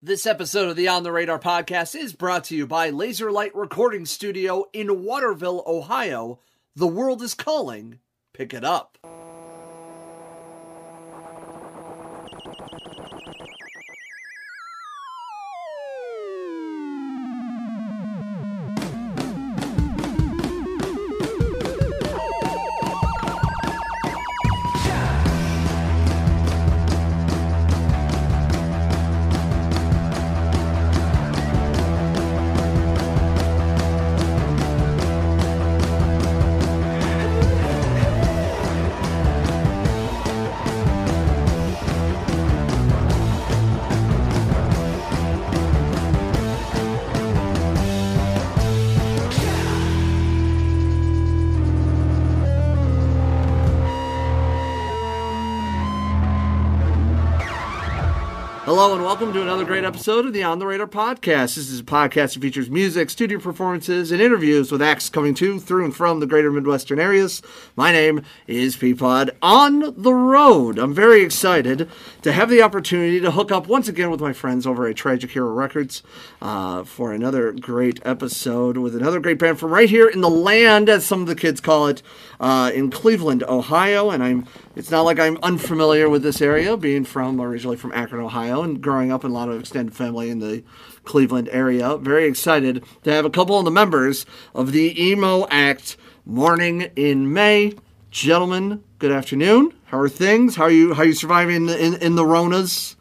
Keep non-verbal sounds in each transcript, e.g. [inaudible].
This episode of the On the Radar podcast is brought to you by Laserlight Recording Studio in Waterville, Ohio. The world is calling. Pick it up. And welcome to another great episode of the On the Radar podcast. This is a podcast that features music, studio performances, and interviews with acts coming to, through, and from the greater Midwestern areas. My name is Peapod on the road. I'm very excited to have the opportunity to hook up once again with my friends over at Tragic Hero Records uh, for another great episode with another great band from right here in the land, as some of the kids call it, uh, in Cleveland, Ohio. And I'm it's not like I'm unfamiliar with this area, being from originally from Akron, Ohio, and growing up in a lot of extended family in the Cleveland area. Very excited to have a couple of the members of the emo act Morning in May. Gentlemen, good afternoon. How are things? How are you? How are you surviving in in the Ronas,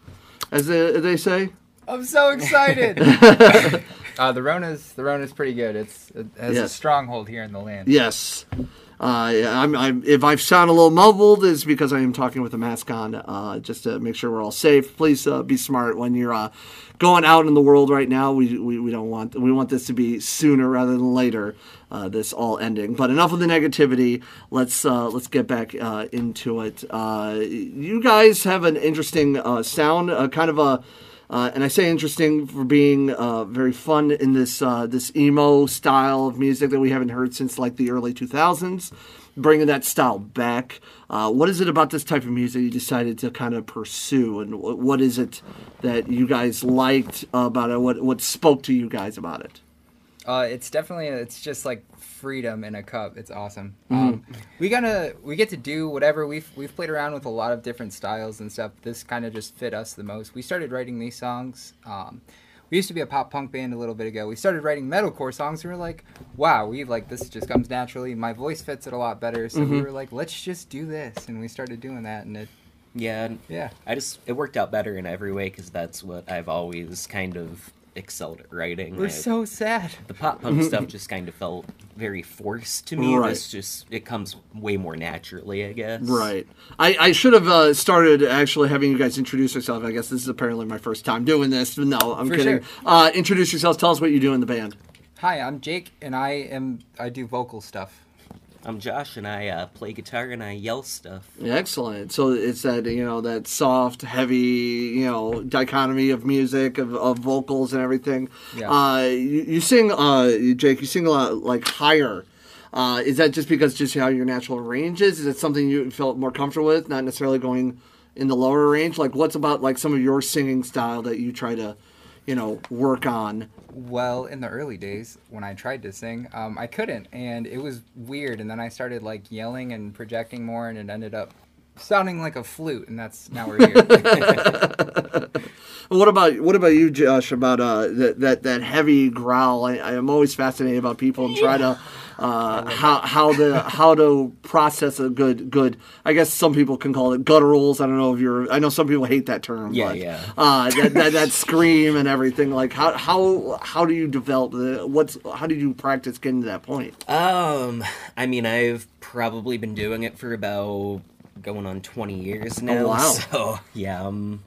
as they, they say? I'm so excited. [laughs] uh, the Rona's the Rona's pretty good. It's it has Yes. a stronghold here in the land. Yes. Uh, I'm, I'm, if I sound a little muffled, it's because I am talking with a mask on, uh, just to make sure we're all safe. Please uh, be smart when you're uh, going out in the world right now. We, we, we don't want we want this to be sooner rather than later. Uh, this all ending. But enough of the negativity. Let's uh, let's get back uh, into it. Uh, you guys have an interesting uh, sound, uh, kind of a. Uh, and I say interesting for being uh, very fun in this uh, this emo style of music that we haven't heard since like the early 2000s. Bringing that style back. Uh, what is it about this type of music you decided to kind of pursue, and wh- what is it that you guys liked about it? What what spoke to you guys about it? Uh, it's definitely it's just like freedom in a cup. It's awesome. Mm-hmm. Um, we gonna we get to do whatever we've we've played around with a lot of different styles and stuff. This kind of just fit us the most. We started writing these songs. Um, we used to be a pop punk band a little bit ago. We started writing metalcore songs. And we were like, wow, we like this just comes naturally. My voice fits it a lot better. So Mm-hmm. we were like, let's just do this, and we started doing that, and it Yeah, yeah. I just it worked out better in every way because that's what I've always kind of excelled at writing. We're I- so sad. the pop punk stuff just kind of felt very forced to me. Right. This just it comes way more naturally, I guess. Right. I, I should have uh, started actually having you guys introduce yourself. I guess this is apparently my first time doing this. No, I'm For kidding. sure. Uh, introduce yourselves. Tell us what you do in the band. Hi, I'm Jake, and I am I do vocal stuff. I'm Josh, and I uh, play guitar and I yell stuff. Excellent. So it's that you know that soft, heavy, you know, dichotomy of music of, of vocals and everything. Yeah. Uh, you, you sing, uh, Jake. You sing a lot like higher. Uh, is that just because just how your natural range is? Is it something you felt more comfortable with, not necessarily going in the lower range? Like, what's about like some of your singing style that you try to, you know, work on? Well, in the early days when I tried to sing, um, I couldn't, and it was weird. And then I started like yelling and projecting more, and it ended up sounding like a flute, and that's now we're here. [laughs] What about what about you, Josh? About uh, that that that heavy growl? I, I am always fascinated about people and try to [laughs] uh, how how to how to process a good good. I guess some people can call it gutturals. I don't know if you're. I know some people hate that term. Yeah, but, yeah. Uh, that, that that scream and everything. Like how how how do you develop the what's how did you practice getting to that point? Um, I mean, I've probably been doing it for about going on 20 years now. wow. [laughs] So yeah, I'm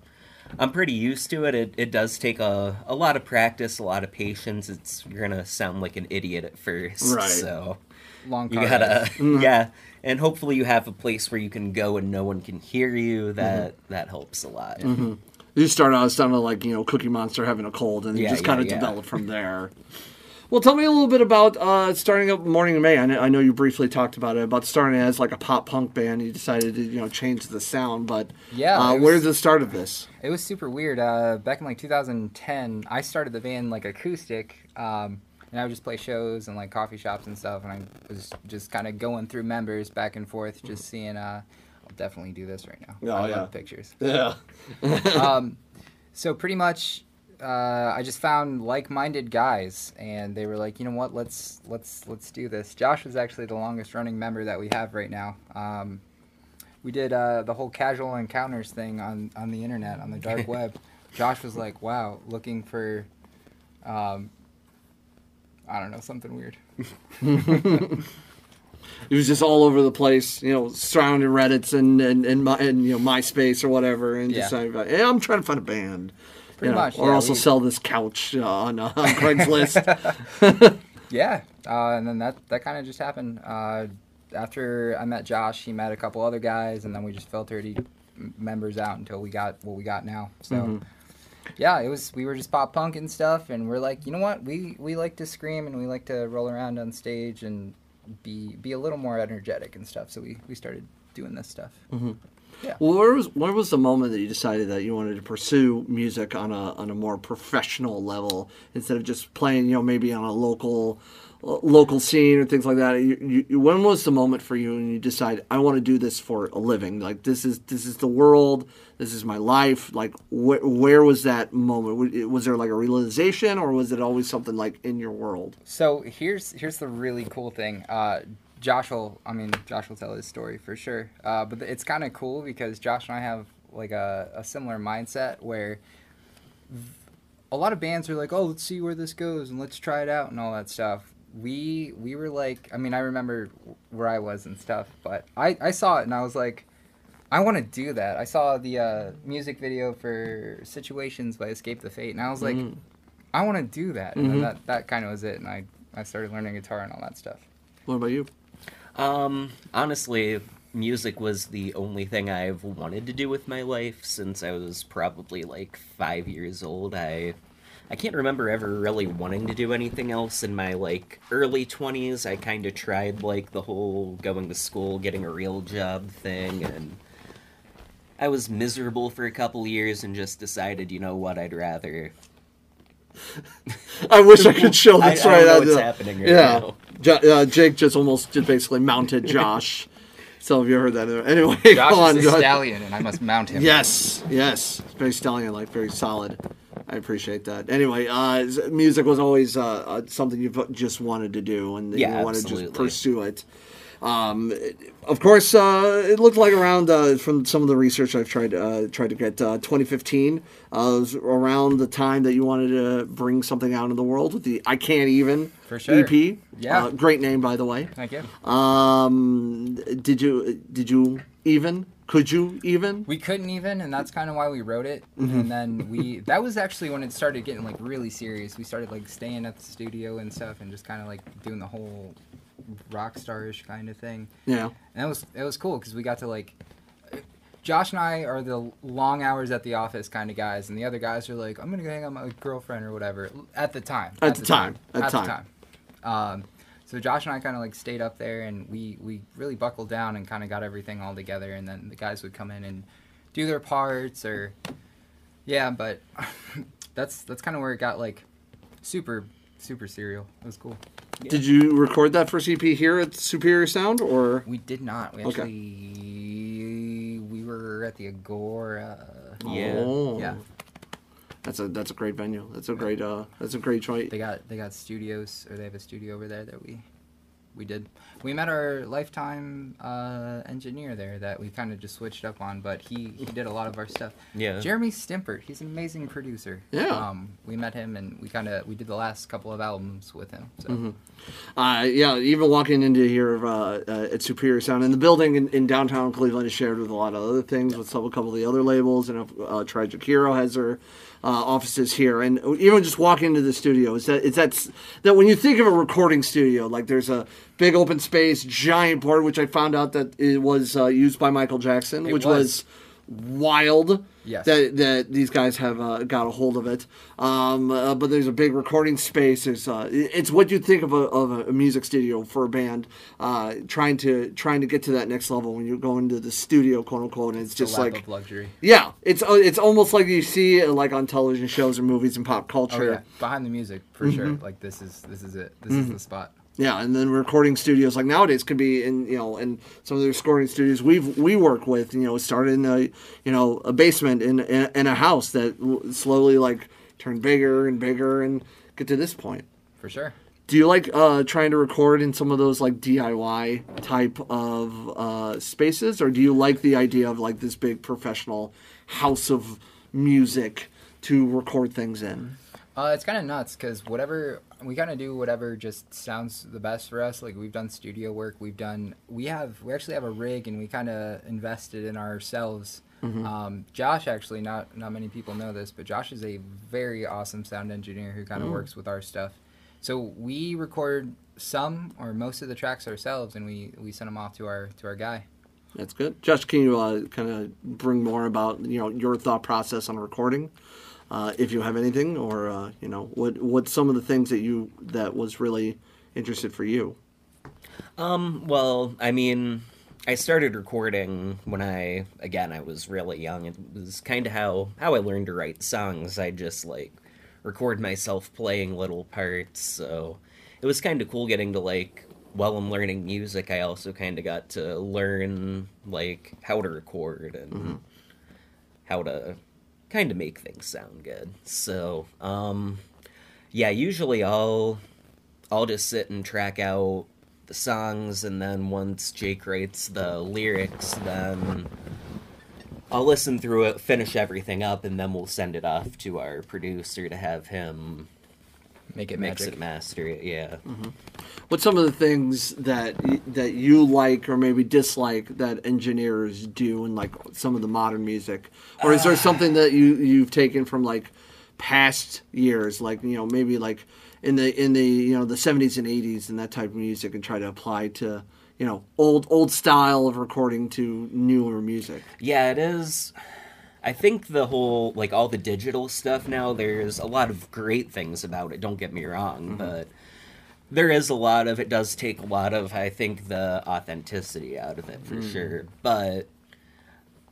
I'm pretty used to it. It it does take a a lot of practice, a lot of patience. It's you're gonna sound like an idiot at first. Right. So Long you gotta. [laughs] Mm-hmm. yeah, and hopefully you have a place where you can go and no one can hear you. That Mm-hmm. that helps a lot. You start out sounding like you know Cookie Monster having a cold, and you Yeah, just kind of yeah. develop from there. Well, tell me a little bit about uh, starting up Morning in May. I know, I know you briefly talked about it about starting as like a pop punk band. You decided to you know change the sound, but Yeah, uh, was- where's the start of this? It was super weird. Uh, back in like 2010, I started the band like acoustic, um, and I would just play shows and like coffee shops and stuff. And I was just kind of going through members back and forth, just seeing. Uh, I'll definitely do this right now. Oh, I yeah. love pictures. Yeah. [laughs] um, so pretty much, uh, I just found like-minded guys, and they were like, you know what, let's let's let's do this. Josh was actually the longest-running member that we have right now. Um, we did uh, the whole casual encounters thing on on the internet on the dark [laughs] web. Josh was like, wow, looking for, um, I don't know, something weird. [laughs] It was just all over the place, you know, surrounding Reddit's and and and, my, and you know MySpace or whatever, and Yeah. decided, about, yeah, I'm trying to find a band. Pretty you know, much, or yeah, also we- sell this couch uh, on, uh, on [laughs] Craigslist. [laughs] Yeah, uh, and then that that kind of just happened. Uh, after I met Josh, he met a couple other guys, and then we just filtered members out until we got what we got now. So, Mm-hmm. yeah, it was we were just pop punk and stuff, and we're like, you know what, we we like to scream and we like to roll around on stage and be be a little more energetic and stuff. So we we started doing this stuff. Well, where was where was the moment that you decided that you wanted to pursue music on a on a more professional level instead of just playing, you know, maybe on a local uh, local scene or things like that? You, you, when was the moment for you and you decide I want to do this for a living? Like this is this is the world, this is my life. Like wh- where was that moment? Was- Was there like a realization, or was it always something like in your world? So here's here's the really cool thing. Uh, Josh will, I mean, Josh will tell his story for sure. Uh, but it's kind of cool because Josh and I have like a, a similar mindset where a lot of bands are like, oh, let's see where this goes and let's try it out and all that stuff. We we were like, I mean, I remember where I was and stuff, but I I saw it and I was like. I want to do that. I saw the uh, music video for "Situations" by Escape the Fate, and I was like, I want to do that. And then that, that kind of was it. And I, I started learning guitar and all that stuff. What about you? Um, honestly, music was the only thing I've wanted to do with my life since I was probably like five years old. I I can't remember ever really wanting to do anything else in my like early twenties. I kind of tried like the whole going to school, getting a real job thing, and I was miserable for a couple years and just decided, you know what, I'd rather. [laughs] I wish I could [laughs] show this I- I don't know what's happening right yeah. now. Jo- uh, Jake just almost just basically mounted [laughs] Josh. Some of you heard that. Anyway, [laughs] Josh on. is a Josh. stallion, and I must mount him. Yes, yes. Very stallion like, very solid. I appreciate that. Anyway, uh, music was always uh, uh, something you just wanted to do and Yeah, you wanted to just pursue it. Um, of course, uh, it looked like around uh, from some of the research I've tried uh, tried to get uh, 2015 uh, was around the time that you wanted to bring something out in the world with the I Can't Even For sure. EP. Yeah. uh, great name by the way. Thank you. Um, did you did you even could you even? We couldn't even, and that's kind of why we wrote it. Mm-hmm. And then we, that was actually when it started getting like really serious. We started like staying at the studio and stuff, and just kind of like doing the whole rock starish kind of thing. Yeah. And it was it was cool because we got to like. Josh and I are the long hours at the office kind of guys, and the other guys are like, "I'm gonna go hang out with my girlfriend or whatever." At the time. At the time. At At the the time. Um, so Josh and I kind of like stayed up there, and we we really buckled down and kind of got everything all together. And then the guys would come in and do their parts, or yeah. But [laughs] that's that's kind of where it got like super super serial. It was cool. Did you record that for EP here at Superior Sound or? We did not. We Okay. actually we were at the Agora. Yeah. Oh. Yeah. That's a that's a great venue. That's a great uh that's a great choice. They got they got studios or they have a studio over there that we we did. We met our lifetime uh, engineer there that we kind of just switched up on, but he he did a lot of our stuff. Yeah. Jeremy Stimpert, he's an amazing producer. Yeah. Um, we met him and we kind of we did the last couple of albums with him. So Mm-hmm. Uh, yeah, even walking into here uh, uh, at Superior Sound, and the building in, in downtown Cleveland is shared with a lot of other things, with some, a couple of the other labels, and uh, Tragic Hero has their uh, offices here. And even just walking into the studio, is that is that that when you think of a recording studio, like there's a big open space, giant board, which I found out that it was uh, used by Michael Jackson, It which was. was wild Yes. that that these guys have uh, got a hold of it. Um, uh, but there's a big recording space. There's uh, it's what you'd think of a, of a music studio for a band uh, trying to trying to get to that next level when you go into the studio, quote unquote. And it's just like luxury. yeah, it's uh, it's almost like you see like on television shows or movies and pop Oh culture. yeah, behind the music for sure. Like this is this is it. This is the spot. Yeah, and then recording studios like nowadays could be in you know in some of the recording studios we've we work with you know started in a you know a basement in in, in a house that slowly like turned bigger and bigger and get to this point. For sure. Do you like uh, trying to record in some of those like DIY type of uh, spaces, or do you like the idea of like this big professional house of music to record things in? Uh, it's kind of nuts because whatever we kind of do, whatever just sounds the best for us. Like we've done studio work, we've done, we have, we actually have a rig, and we kind of invested in ourselves. Um, Josh actually, not not many people know this, but Josh is a very awesome sound engineer who kind of works with our stuff. So we record some or most of the tracks ourselves, and we we send them off to our to our guy. That's good. Josh, can you uh, kind of bring more about you know your thought process on recording, uh, if you have anything, or uh, you know what what some of the things that you that was really interested for you. Um, well, I mean, I started recording when I again I was really young. It was kind of how how I learned to write songs. I just like record myself playing little parts. So it was kind of cool getting to like while I'm learning music, I also kind of got to learn like how to record and how to kind of make things sound good. So, um yeah, usually I'll I'll just sit and track out the songs, and then once Jake writes the lyrics, then I'll listen through it, finish everything up, and then we'll send it off to our producer to have him Make it mix magic. it, master it. Yeah. Mm-hmm. What's some of the things that that you like or maybe dislike that engineers do in like some of the modern music, or is there uh. something that you you've taken from like past years, like you know maybe like in the in the you know the 70s and 80s and that type of music, and try to apply to you know old old style of recording to newer music. Yeah, it is. I think the whole like all the digital stuff now. There's a lot of great things about it. Don't get me wrong, but there is a lot of it. Does take a lot of I think the authenticity out of it for sure. But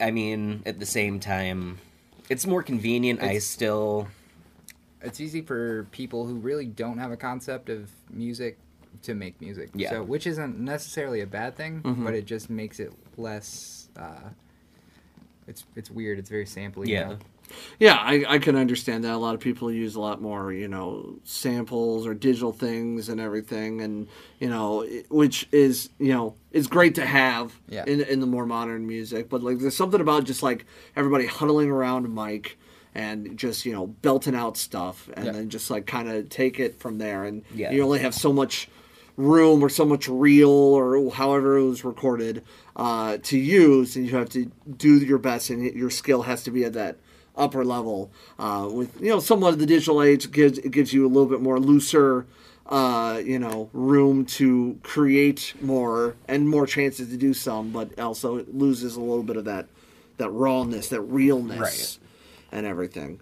I mean, at the same time, it's more convenient. I still it's easy for people who really don't have a concept of music to make music. Yeah. So, which isn't necessarily a bad thing, Mm-hmm. but it just makes it less. Uh, it's it's weird. It's very sampley. you yeah. know? Yeah, I, I can understand that. A lot of people use a lot more, you know, samples or digital things and everything, and you know, which is you know is great to have Yeah. in in the more modern music. But like, there's something about just like everybody huddling around a mic and just you know belting out stuff, and Yeah. then just like kind of take it from there. And Yeah. you only have so much room or so much reel or however it was recorded uh, to use, and you have to do your best, and your skill has to be at that upper level. Uh, with you know, somewhat of the digital age gives it gives you a little bit more looser, uh, you know, room to create more and more chances to do some, but also it loses a little bit of that that rawness, that realness, Right. and everything.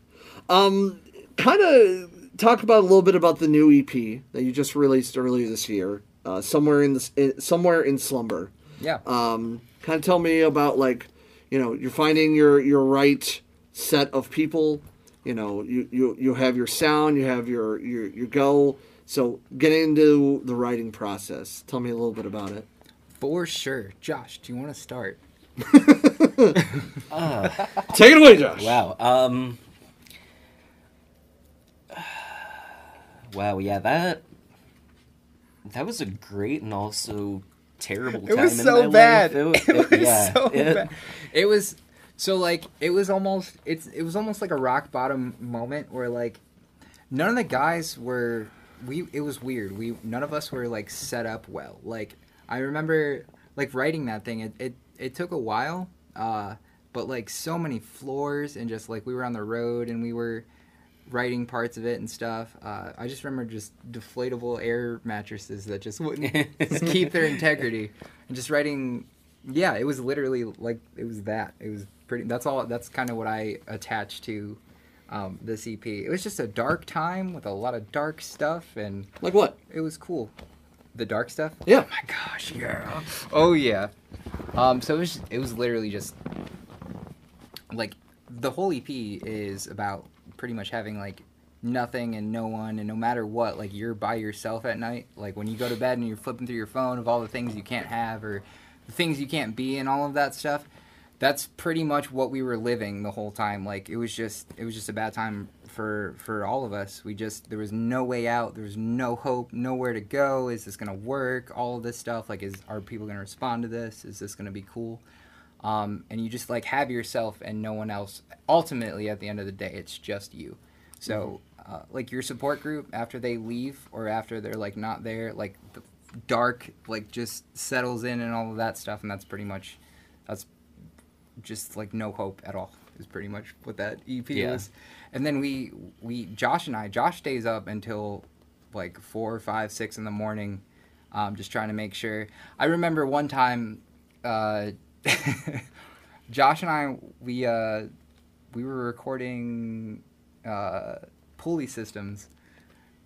Um, kind of talk about a little bit about the new EP that you just released earlier this year. Uh, somewhere in the in, somewhere in slumber. Yeah. Um, kind of tell me about like, you know, you're finding your your right set of people. You know, you you you have your sound, you have your your your go. So get into the writing process. Tell me a little bit about it. For sure. Josh, do you want to start? [laughs] Take it away, Josh. Wow. Um. Wow. Yeah. That. That was a great and also terrible It time was in so my bad. life. It, [laughs] was yeah, so it- bad. It was so like it was almost it's it was almost like a rock bottom moment where like none of the guys were we it was weird. We none of us were like set up well. Like I remember like writing that thing. It it, it took a while. Uh but like so many floors and just like we were on the road and we were writing parts of it and stuff. Uh, I just remember just deflatable air mattresses that just wouldn't [laughs] just keep their integrity and just writing. Yeah, it was literally like it was that. It was pretty. That's all. That's kind of what I attached to um, this EP. It was just a dark time with a lot of dark stuff, and Like what? it was cool. The dark stuff. Yeah. Oh my gosh, yeah. Oh yeah. Um, so it was it was literally just like the whole EP is about pretty much having like nothing and no one and no matter what like you're by yourself at night like when you go to bed and you're flipping through your phone of all the things you can't have or the things you can't be and all of that stuff that's pretty much what we were living the whole time. Like it was just it was just a bad time for for all of us. We just there was no way out. There was no hope nowhere to go. Is this going to work? All this stuff. Like is are people going to respond to this? Is this going to be cool um, and you just like have yourself and no one else ultimately at the end of the day it's just you so uh, like your support group after they leave or after they're like not there like the dark like just settles in and all of that stuff and that's pretty much that's just like no hope at all is pretty much what that EP Yeah. is. And then we we Josh and I Josh stays up until like four or five six in the morning, um, just trying to make sure. I remember one time, uh, [laughs] Josh and I we uh, we were recording uh, pulley systems,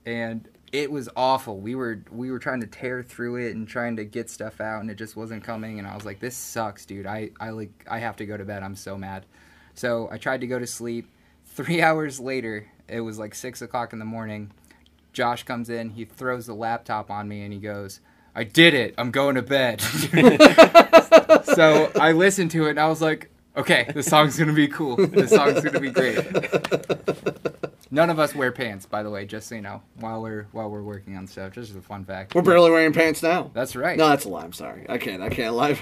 and it was awful. We were we were trying to tear through it and trying to get stuff out, and it just wasn't coming. And I was like, "This sucks, dude. I I like I have to go to bed. I'm so mad." So I tried to go to sleep. Three [laughs] hours later, it was like six o'clock in the morning. Josh comes in. He throws the laptop on me, and he goes, "I did it. I'm going to bed." [laughs] so I listened to it, and I was like, "Okay, the song's gonna be cool. The song's gonna be great." None of us wear pants, by the way, just so you know, while we're while we're working on stuff. Just as a fun fact. We're barely wearing pants now. That's right. No, that's a lie. I'm sorry. I can't. I can't lie.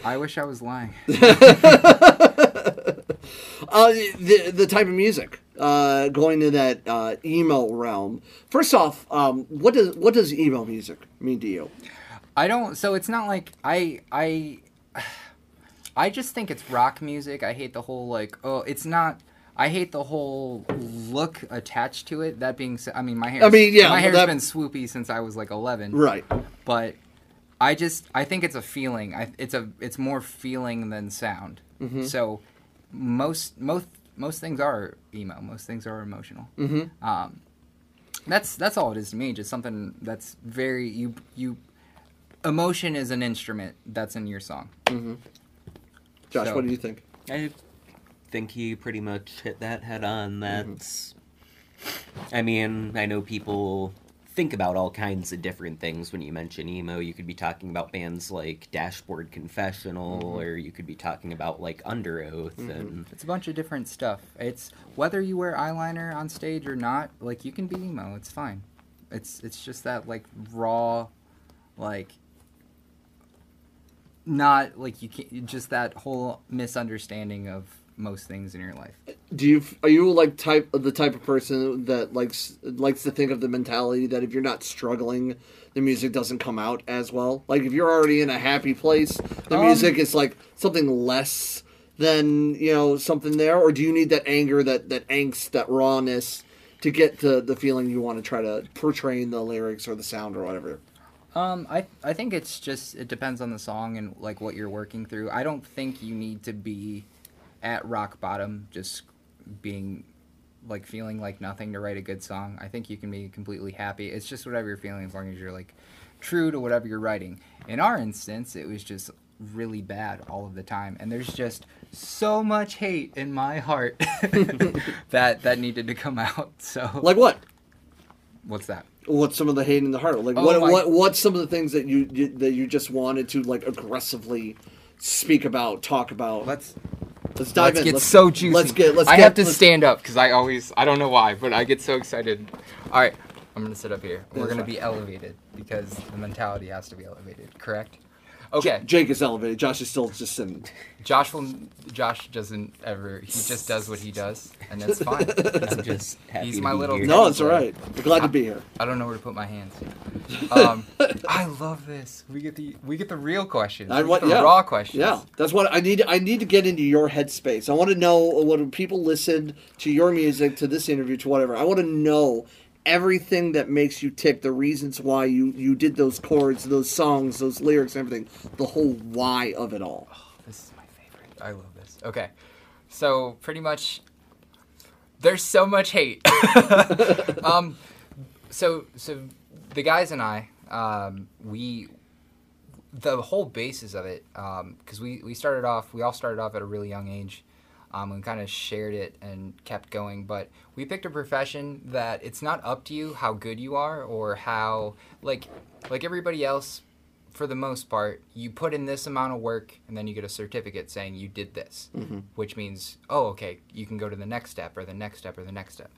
[laughs] I wish I was lying. [laughs] Uh, the the type of music, uh, going to that uh, emo realm. First off, um, what does what does emo music mean to you? I don't. So it's not like I I. [sighs] I just think it's rock music. I hate the whole like. Oh, it's not. I hate the whole look attached to it. That being said, I mean my hair. I mean, yeah, my hair's that- been swoopy since I was like eleven. Right. But I just I think it's a feeling. I, it's a it's more feeling than sound. Mm-hmm. So most most most things are emo. Most things are emotional. Mm-hmm. Um, that's that's all it is to me. Just something that's very you you. Emotion is an instrument that's in your song. Josh, So- what do you think? I think he pretty much hit that head on. That's. I mean, I know people think about all kinds of different things when you mention emo. You could be talking about bands like Dashboard Confessional, mm-hmm. or you could be talking about like Underoath, mm-hmm. and It's a bunch of different stuff. It's whether you wear eyeliner on stage or not. Like you can be emo. It's fine. It's it's just that like raw, like not like you can't just that whole misunderstanding of most things in your life. Do you are you like type the type of person that likes likes to think of the mentality that if you're not struggling, the music doesn't come out as well? Like if you're already in a happy place, the Um, music is like something less than you know something there, or do you need that anger, that that angst, that rawness to get to the feeling you want to try to portray in the lyrics or the sound or whatever? Um, I I think it's just it depends on the song and like what you're working through. I don't think you need to be at rock bottom just being like feeling like nothing to write a good song. I think you can be completely happy. It's just whatever you're feeling as long as you're like true to whatever you're writing. In our instance, it was just really bad all of the time and there's just so much hate in my heart [laughs] that that needed to come out. So Like what? what's that? What's some of the hate in the heart? Like Oh what? my- What? What's some of the things that you, you that you just wanted to like aggressively speak about, talk about? Let's Let's dive let's in. get let's, so juicy. Let's get. Let's get it. I get, have to stand up because I always I don't know why, but I get so excited. All right, I'm gonna sit up here. We're gonna be elevated because the mentality has to be elevated. Correct? Okay. Jake is elevated. Josh is still just sitting. Josh will. Josh doesn't ever. He just does what he does, and that's fine. [laughs] I'm just happy He's to my be little- here. No, it's all right. We're glad to be here. I don't know where to put my hands. [laughs] Um, I love this. We get the we get the real questions. I we want the yeah. raw questions. Yeah, that's what I need. I need to get into your headspace. I want to know what people listen to your music, to this interview, to whatever. I want to know everything that makes you tick, the reasons why you you did those chords, those songs, those lyrics, everything, the whole why of it all. This is my favorite. I love this. Okay. So pretty much, there's so much hate. [laughs] um, so so the guys and I, um, we the whole basis of it, because we we started off, we all started off at a really young age. Um, and kind of shared it and kept going. But we picked a profession that it's not up to you how good you are or how like like everybody else for the most part, you put in this amount of work and then you get a certificate saying you did this, Mm-hmm. which means, oh, okay, you can go to the next step or the next step or the next step.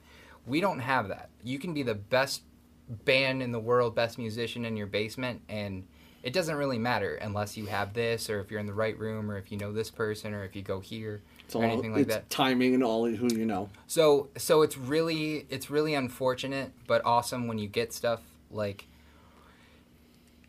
We don't have that. You can be the best band in the world, best musician in your basement, and it doesn't really matter unless you have this or if you're in the right room or if you know this person or if you go here It's or all anything like it's that. timing and all who you know. So so it's really it's really unfortunate but awesome when you get stuff like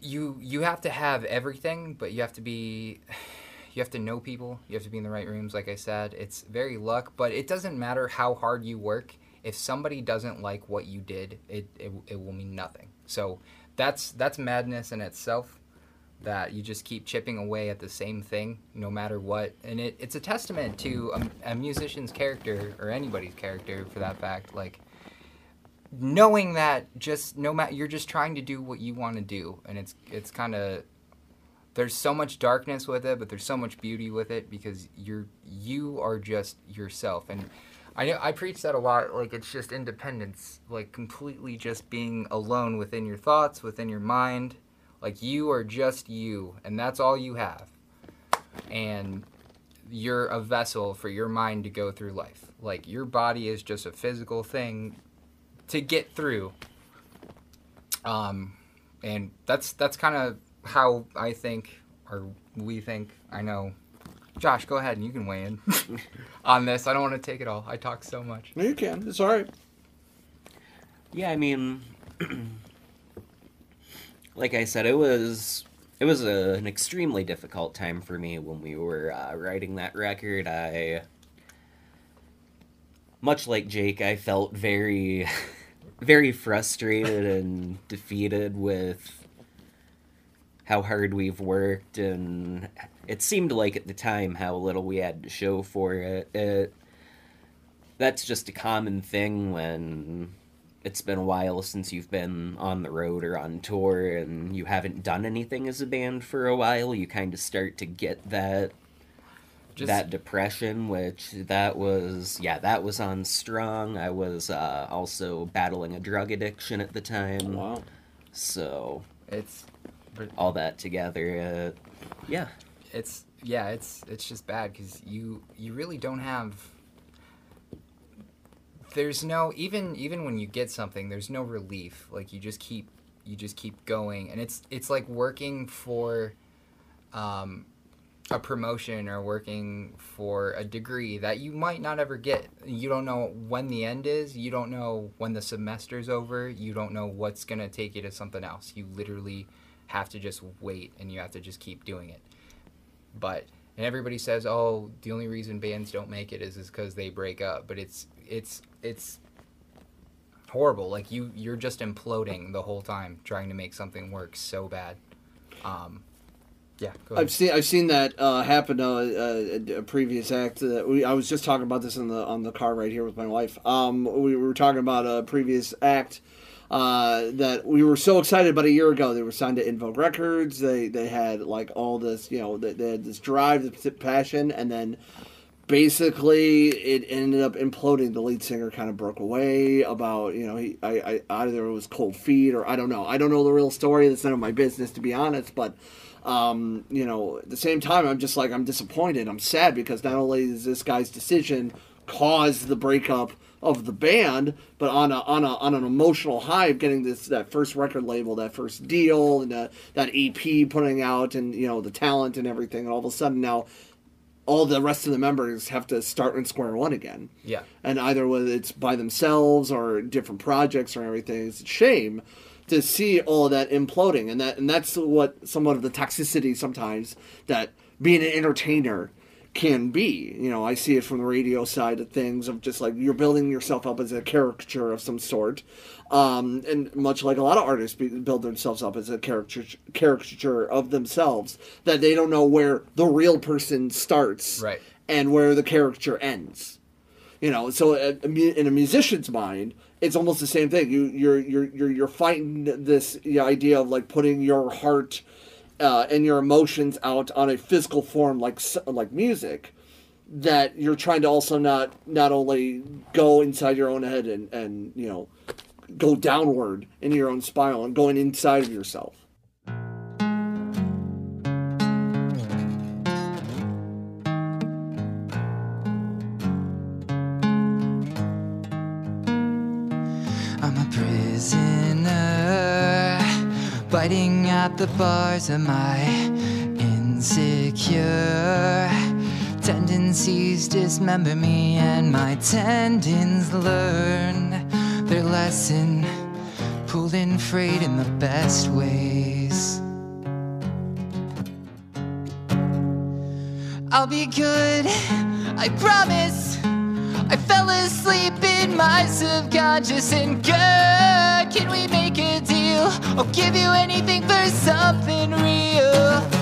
you you have to have everything but you have to be [sighs] you have to know people you have to be in the right rooms like I said it's very luck but it doesn't matter how hard you work if somebody doesn't like what you did it it, it will mean nothing so that's that's madness in itself that you just keep chipping away at the same thing no matter what. And it, it's a testament to a, a musician's character or anybody's character for that fact. Like knowing that just no matter you're just trying to do what you want to do. And it's it's kind of there's so much darkness with it but there's so much beauty with it because you're you are just yourself. And I know I preach that a lot like it's just independence like completely just being alone within your thoughts within your mind like you are just you and that's all you have and you're a vessel for your mind to go through life like your body is just a physical thing to get through. Um, and that's that's kind of how I think, or we think. I know. Josh, go ahead and you can weigh in [laughs] on this. I don't want to take it all. I talk so much. No, you can. It's all right. Yeah, I mean, [clears throat] like I said, it was it was a, an extremely difficult time for me when we were uh, writing that record. I, much like Jake, I felt very, [laughs] very frustrated and defeated with how hard we've worked, and it seemed like at the time how little we had to show for it. it that's just a common thing when it's been a while since you've been on the road or on tour and you haven't done anything as a band for a while you kind of start to get that Just that depression which that was yeah that was on strong i was uh, also battling a drug addiction at the time Wow. so it's, all that together uh, yeah it's yeah, it's it's just bad because you you really don't have. There's no even even when you get something, there's no relief. Like you just keep you just keep going, and it's it's like working for, um, a promotion or working for a degree that you might not ever get. You don't know when the end is. You don't know when the semester's over. You don't know what's gonna take you to something else. You literally have to just wait, and you have to just keep doing it but and everybody says oh the only reason bands don't make it is is because they break up but it's it's it's horrible like you you're just imploding the whole time trying to make something work so bad um yeah go ahead. I've seen I've seen that uh, happen to a, a, a previous act. That we, I was just talking about this in the on the car right here with my wife. Um, we were talking about a previous act uh, that we were so excited about a year ago. They were signed to InVogue Records. They they had like all this, you know, they, they had this drive, this passion, and then basically it ended up imploding. The lead singer kind of broke away about you know he I, I either it was cold feet or I don't know. I don't know the real story. That's none of my business to be honest, but um, you know, at the same time, I'm just like, I'm disappointed. I'm sad because not only is this guy's decision caused the breakup of the band, but on a on a on an emotional high of getting this that first record label, that first deal, and that that EP putting out, and you know the talent and everything, and all of a sudden now. All the rest of the members have to start in square one again. Yeah. And either whether it's by themselves or different projects or everything, it's a shame to see all of that imploding, and that and that's what somewhat of the toxicity sometimes that being an entertainer can be. You know, I see it from the radio side of things of just like you're building yourself up as a caricature of some sort, um, and much like a lot of artists be, build themselves up as a caricature caricature of themselves that they don't know where the real person starts Right. and where the caricature ends. You know, so mu- in a musician's mind, it's almost the same thing. You you're you're you're, you're fighting this idea of like putting your heart uh, and your emotions out on a physical form like like music that you're trying to also not not only go inside your own head and and you know go downward in your own spiral and going inside of yourself. Biting at the bars of my insecure tendencies. Dismember me, and my tendons learn their lesson, pulled in freight in the best ways. I'll be good, I promise. I fell asleep in my subconscious and good. Can we make a deal? I'll give you anything for something real.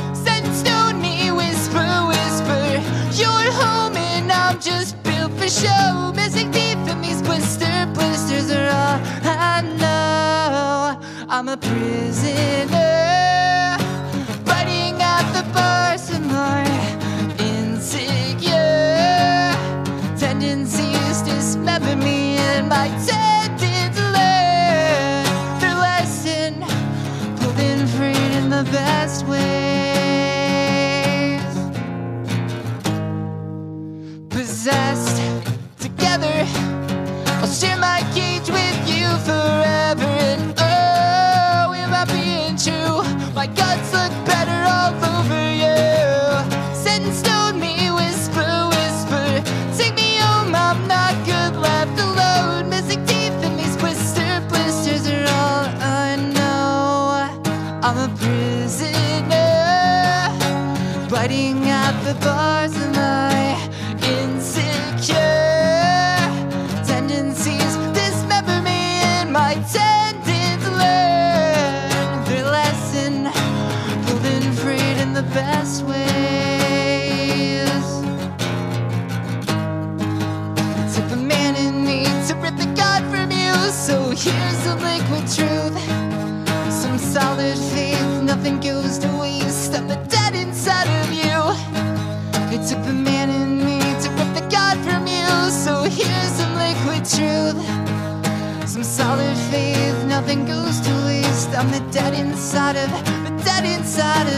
Inside of, the dead inside of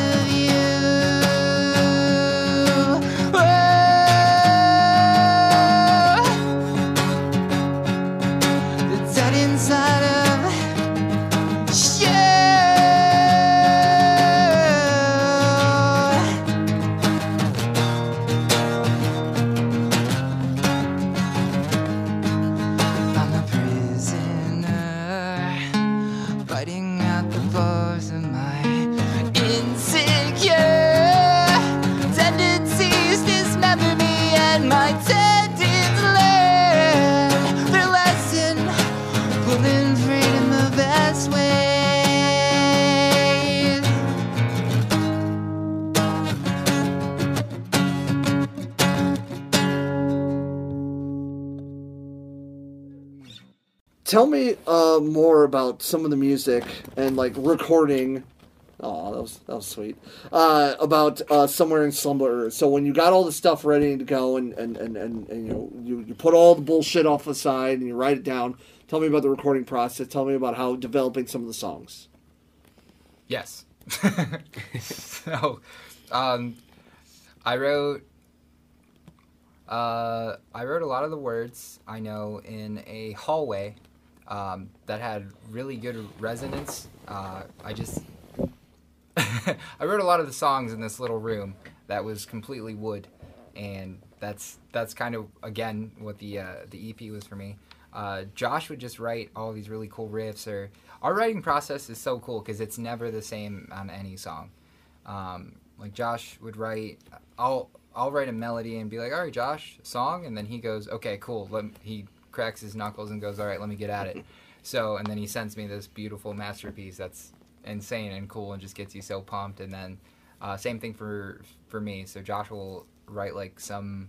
Tell me uh, more about some of the music and like recording. Oh, that was that was sweet. Uh, about uh, somewhere in Slumber. So when you got all the stuff ready to go and and, and, and, and you know you, you put all the bullshit off the side and you write it down. Tell me about the recording process. Tell me about how developing some of the songs. Yes. [laughs] so, um, I wrote. Uh, I wrote a lot of the words I know in a hallway um, that had really good resonance. Uh, I just. [laughs] I wrote a lot of the songs in this little room that was completely wood, and that's that's kind of again what the uh, the EP was for me. Uh, Josh would just write all these really cool riffs, or our writing process is so cool because it's never the same on any song. Um, like Josh would write, I'll I'll write a melody and be like, all right, Josh, song, and then he goes, okay, cool. Let, he cracks his knuckles and goes, all right, let me get at it. [laughs] So, and then he sends me this beautiful masterpiece that's insane and cool and just gets you so pumped. And then uh, same thing for for me. So Josh will write like some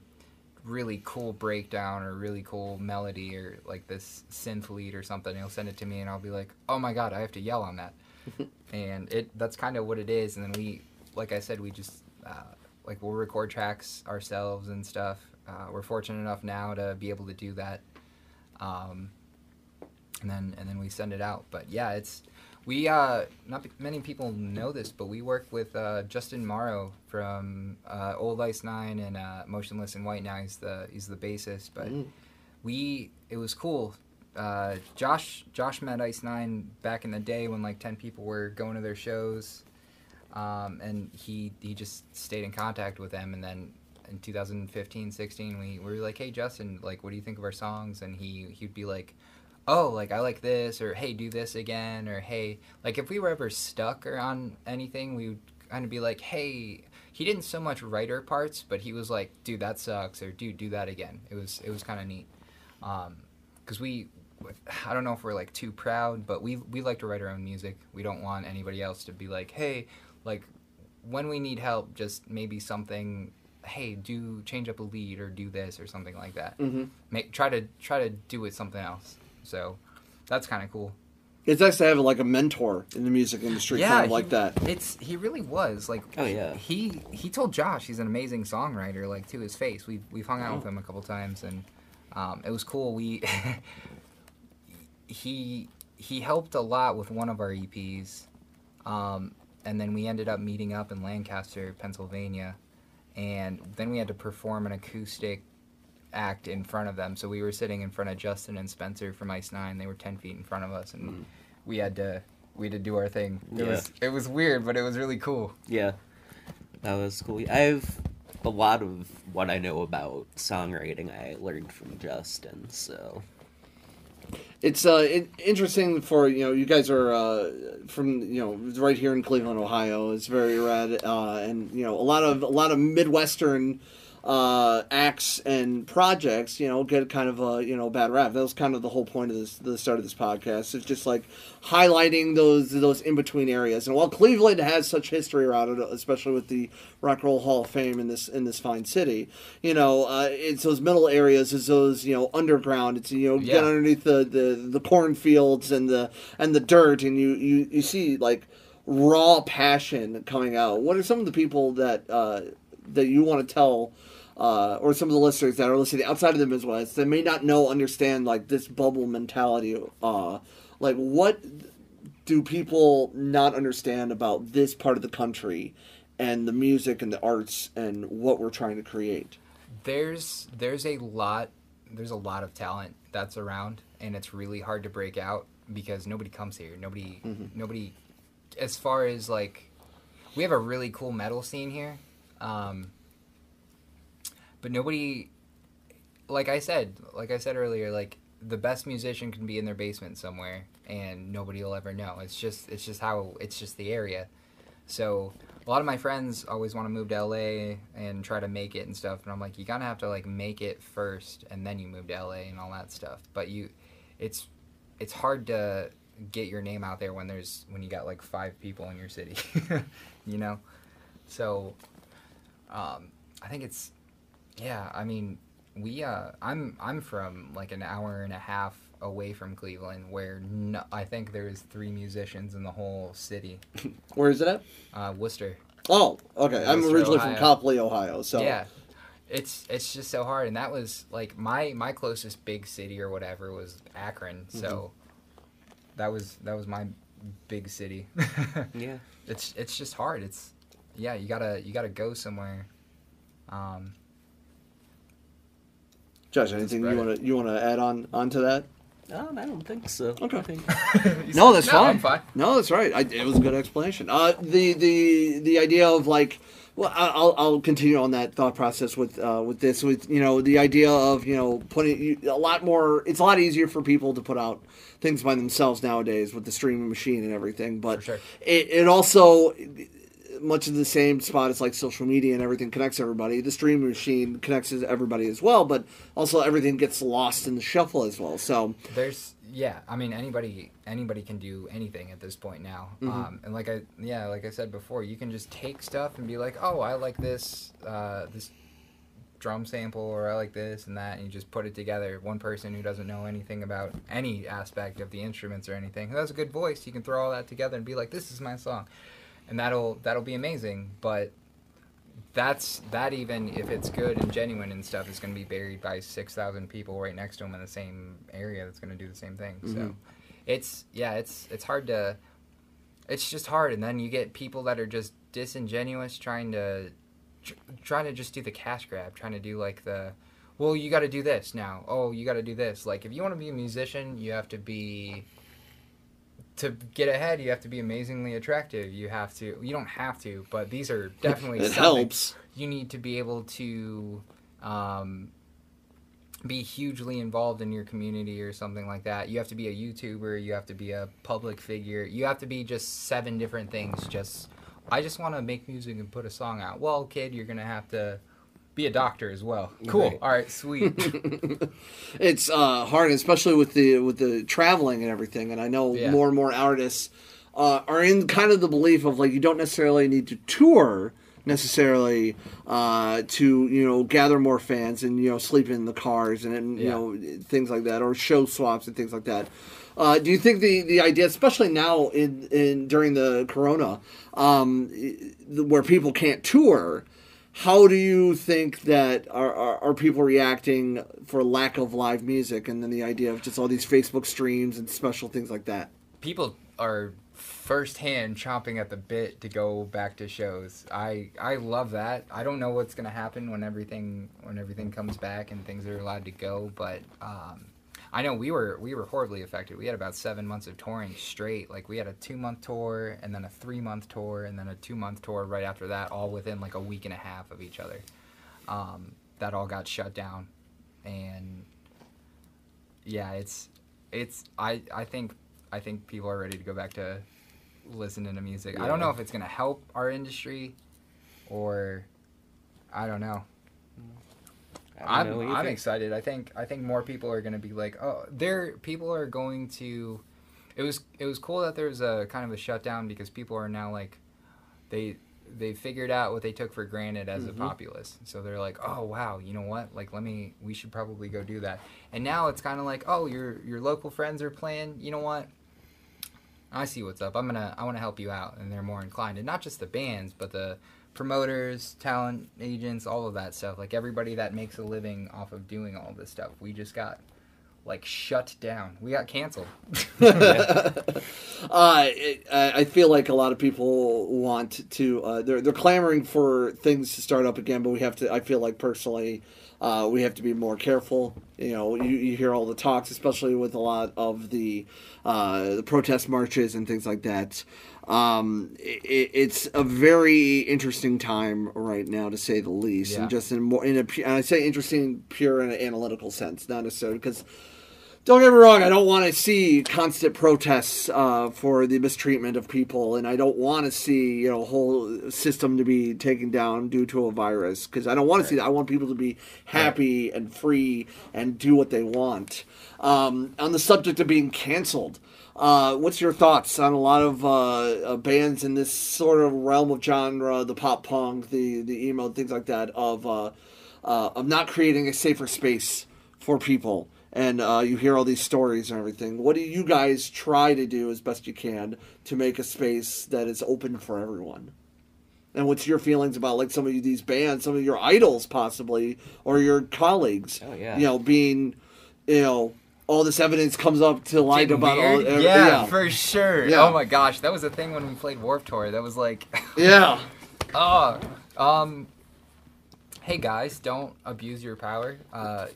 really cool breakdown or really cool melody or like this synth lead or something. He'll send it to me and I'll be like, "Oh my god, I have to yell on that." [laughs] and it that's kind of what it is. And then we, like I said, we just uh, like we'll record tracks ourselves and stuff. Uh, we're fortunate enough now to be able to do that. Um, and then and then we send it out. But yeah, it's we uh not many people know this, but we work with uh, Justin Morrow from uh, Old Ice Nine and uh, Motionless in White. Now he's the he's the bassist, but Mm. we it was cool. Uh, Josh Josh met Ice Nine back in the day when like ten people were going to their shows, um, and he he just stayed in contact with them. And then in 2015, 16, we, we were like, hey Justin, like what do you think of our songs? And he he'd be like, oh like I like this, or hey do this again, or hey like if we were ever stuck or on anything, we would kind of be like, hey. He didn't so much write our parts, but he was like, "Dude, that sucks," or "Dude, do that again." It was it was kind of neat Um, because we i don't know if we're like too proud but we we like to write our own music we don't want anybody else to be like hey like when we need help just maybe something hey do change up a lead or do this or something like that Mm-hmm. make try to try to do it something else so that's kind of cool It's nice to have like a mentor in the music industry, kind of like he- that. It's he really was like. Oh, yeah. He he told Josh he's an amazing songwriter, like to his face. We've we've hung out with him a couple times, and um, it was cool. We [laughs] he he helped a lot with one of our EPs, um, and then we ended up meeting up in Lancaster, Pennsylvania, and then we had to perform an acoustic act in front of them. So we were sitting in front of Justin and Spencer from Ice Nine. They were ten feet in front of us, and mm-hmm. we had to we had to do our thing. It Yeah. was it was weird, but it was really cool. Yeah, that was cool. I have a lot of what I know about songwriting I learned from Justin. So It's uh, it, interesting for you know you guys are uh, from you know right here in Cleveland, Ohio. It's very red, uh, and you know a lot of a lot of Midwestern uh, acts and projects. You know get kind of a you know bad rap. That was kind of the whole point of this the start of this podcast. It's just like highlighting those those in between areas. And while Cleveland has such history around it, especially with the Rock and Roll Hall of Fame in this in this fine city, you know uh, it's those middle areas. It's those you know underground. It's you know get underneath the, the the cornfields and the and the dirt, and you you you see like raw passion coming out. What are some of the people that uh, that you want to tell? Uh, or some of the listeners that are listening outside of the Midwest that may not know, understand like this bubble mentality. Uh, like, what do people not understand about this part of the country and the music and the arts and what we're trying to create? There's there's a lot there's a lot of talent that's around, and it's really hard to break out because nobody comes here. Nobody nobody. As far as like, we have a really cool metal scene here. Um, but nobody like i said like i said earlier like the best musician can be in their basement somewhere and nobody will ever know. It's just it's just how it's just the area. So a lot of my friends always want to move to la and try to make it and stuff and i'm like you gotta have to like make it first and then you move to la and all that stuff. But you it's it's hard to get your name out there when there's when you got like five people in your city [laughs] you know? So um, i think it's yeah, I mean, we uh I'm I'm from like an hour and a half away from Cleveland where no, I think there's three musicians in the whole city. [laughs] Where is it at? Uh Wooster. Oh, okay. I'm Wooster, originally from Copley, Ohio. So Yeah. It's it's just so hard and that was like my my closest big city or whatever was Akron. So that was that was my big city. [laughs] yeah, it's it's just hard. It's yeah, you got to you got to go somewhere. Um Josh, anything you want to you want to add on onto that? um, I don't think so. Okay. Think [laughs] No, that's No, fine. I'm fine. No, that's right. I, it was a good explanation. Uh, the the the idea of like, well, I- I'll I'll continue on that thought process with uh, with this with you know the idea of you know putting you, a lot more. It's a lot easier for people to put out things by themselves nowadays with the streaming machine and everything. But For sure. it it also much of the same spot as like social media and everything connects everybody. The streaming machine connects everybody as well, but also everything gets lost in the shuffle as well. So there's yeah i mean anybody anybody can do anything at this point now um, and like i yeah like i said before you can just take stuff and be like oh i like this uh, this drum sample or I like this and that and you just put it together. One person who doesn't know anything about any aspect of the instruments or anything who has a good voice, you can throw all that together and be like, "This is my song," and that'll that'll be amazing. But that's that even if it's good and genuine and stuff is going to be buried by 6000 people right next to him in the same area that's going to do the same thing so. Mm-hmm. It's yeah it's it's hard to it's just hard and then you get people that are just disingenuous trying to tr- trying to just do the cash grab trying to do like the well you got to do this now. Oh you got to do this. Like if you want to be a musician you have to be to get ahead you have to be amazingly attractive you have to you don't have to but these are [laughs] definitely It helps. you need to be able to um, be hugely involved in your community or something like that. You have to be a YouTuber. You have to be a public figure. You have to be just seven different things. Just I just want to make music and put a song out. Well, kid, you're gonna have to be a doctor as well. Cool. Right. All right, sweet. [laughs] it's uh, hard, especially with the with the traveling and everything. And I know Yeah. more and more artists uh, are in kind of the belief of like you don't necessarily need to tour necessarily uh, to you know gather more fans and you know sleep in the cars and, and you know things like that or show swaps and things like that. Uh, do you think the, the idea, especially now in, in during the corona, um, where people can't tour, how do you think that are, are, are people reacting for lack of live music and then the idea of just all these facebook streams and special things like that People are firsthand chomping at the bit to go back to shows. I I love that. I don't know what's gonna happen when everything when everything comes back and things are allowed to go, but um, I know we were we were horribly affected. We had about seven months of touring straight. Like we had a two month tour and then a three month tour and then a two month tour right after that, all within like a week and a half of each other. Um, that all got shut down, and yeah, it's it's I I think I think people are ready to go back to listening to music. I don't know if it's gonna help our industry, or I don't know. I'm, I'm excited. I think I think more people are gonna be like, oh, there. People are going to. It was it was cool that there was a kind of a shutdown because people are now like, they they figured out what they took for granted as a populace. So they're like, oh wow, you know what? Like let me. We should probably go do that. And now it's kind of like, oh, your your local friends are playing. You know what? I see what's up. I'm gonna I want to help you out, and they're more inclined, and not just the bands, but the promoters, talent agents, all of that stuff. Like everybody that makes a living off of doing all this stuff. We just got like shut down. We got canceled. [laughs] uh, I feel like a lot of people want to uh, they're, they're clamoring for things to start up again but we have to i feel like personally uh, we have to be more careful you know you, you hear all the talks especially with a lot of the uh, the protest marches and things like that um, it, it's a very interesting time right now to say the least Yeah. and just in more in a i say interesting pure in an analytical sense not necessarily because don't get me wrong, I don't want to see constant protests uh, for the mistreatment of people, and I don't want to see you know a whole system to be taken down due to a virus because I don't want to see that. I want people to be happy and free and do what they want. Um, on the subject of being canceled, uh, what's your thoughts on a lot of uh, uh, bands in this sort of realm of genre, the pop punk, the the emo, things like that, of uh, uh, of not creating a safer space for people? and uh, you hear all these stories and everything. What do you guys try to do as best you can to make a space that is open for everyone? And what's your feelings about like some of these bands, some of your idols possibly, or your colleagues? Oh, yeah. You know, being, you know, all this evidence comes up to light Getting about all. every- yeah, for sure. Yeah. Oh my gosh, that was a thing when we played Warp Tour. That was like, [laughs] yeah. oh, um, hey guys, don't abuse your power. Uh,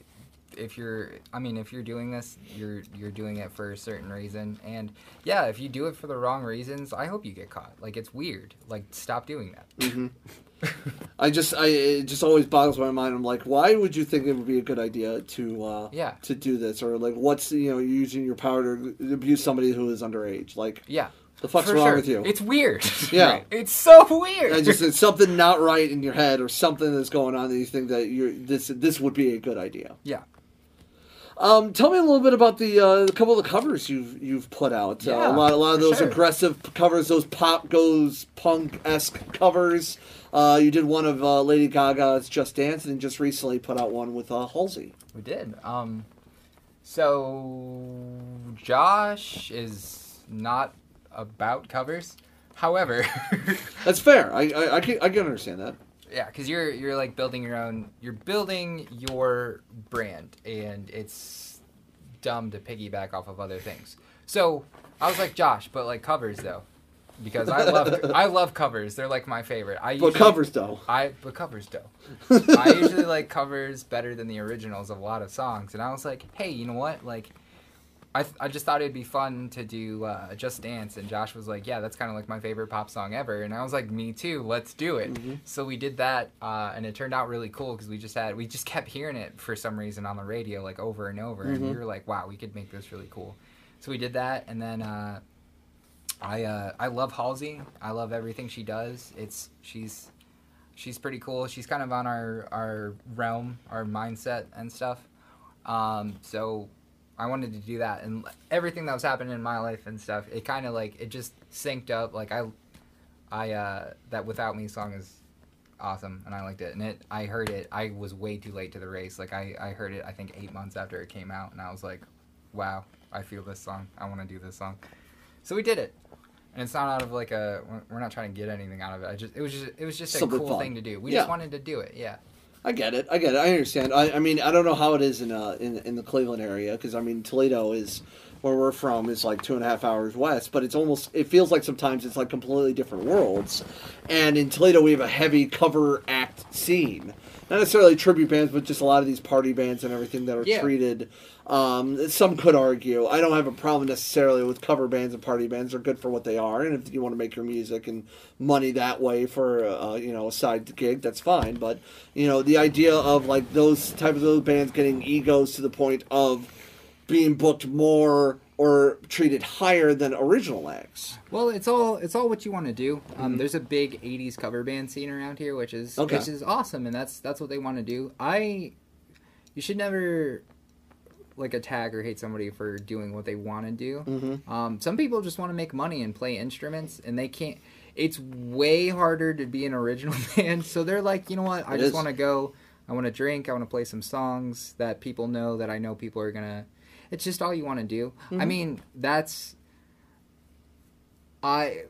if you're, I mean, if you're doing this, you're you're doing it for a certain reason. And yeah, if you do it for the wrong reasons, I hope you get caught. Like it's weird. Like stop doing that. [laughs] I just, I it just always boggles my mind. I'm like, why would you think it would be a good idea to, uh, Yeah. to do this, or like, what's you know, using your power to abuse somebody who is underage? Like, Yeah. the fuck's For wrong sure. with you? It's weird. [laughs] Yeah. Right. [laughs] It's so weird. I just it's something not right in your head or something that's going on that you think that you're this this would be a good idea. yeah. Um, tell me a little bit about the uh, couple of the covers you've you've put out. uh, Yeah, a lot, a lot of those sure. aggressive covers, those pop goes punk esque covers. Uh, you did one of uh, Lady Gaga's "Just Dance" and just recently put out one with uh, Halsey. We did. Um, so Josh is not about covers. However, [laughs] That's fair. I I, I, can, I can understand that. Yeah, because you're you're like building your own. You're building your brand, and it's dumb to piggyback off of other things. So I was like Josh, but like covers though, because I love I love covers. They're like my favorite. I But covers though. I but covers though. [laughs] I usually like covers better than the originals of a lot of songs, and I was like, hey, you know what? Like, I I just thought it'd be fun to do uh, Just Dance, and Josh was like, yeah, that's kind of like my favorite pop song ever, and I was like, me too. Let's do it. So we did that, uh, and it turned out really cool because we just had we just kept hearing it for some reason on the radio like over and over, and we were like, wow, we could make this really cool. So we did that, and then. Uh, I uh, I love Halsey. I love everything she does. It's she's she's pretty cool. She's kind of on our our realm, our mindset and stuff. Um, so I wanted to do that, and everything that was happening in my life and stuff. It kind of like it just synced up. Like I I uh, that Without Me song is awesome, and I liked it. And it I heard it. I was way too late to the race. Like I I heard it. I think eight months after it came out, and I was like, wow, I feel this song. I want to do this song. So we did it. And it's not out of like a we're- we're not trying to get anything out of it. I just it was just it was just a Something cool fun. thing to do. We Yeah. just wanted to do it. Yeah. I get it. I get it. I understand. I, I mean, I don't know how it is in uh in in the Cleveland area because I mean Toledo is where we're from is like two and a half hours west, but it's almost it feels like sometimes it's like completely different worlds. And in Toledo, we have a heavy cover act scene, not necessarily tribute bands, but just a lot of these party bands and everything that are Yeah. treated. Um, some could argue. I don't have a problem necessarily with cover bands and party bands. They're good for what they are, and if you want to make your music and money that way for uh, you know a side gig, that's fine. But you know the idea of like those type of those bands getting egos to the point of being booked more or treated higher than original acts. Well, it's all it's all what you want to do. Um, There's a big '80s cover band scene around here, which is Okay. which is awesome, and that's that's what they want to do. I, you should never like attack or hate somebody for doing what they want to do. Mm-hmm. Um, some people just want to make money and play instruments, and they can't. It's way harder to be an original [laughs] band, so they're like, you know what? I It just want to go. I want to drink. I want to play some songs that people know that I know people are gonna. It's just all you want to do. I Mm-hmm. mean, that's. I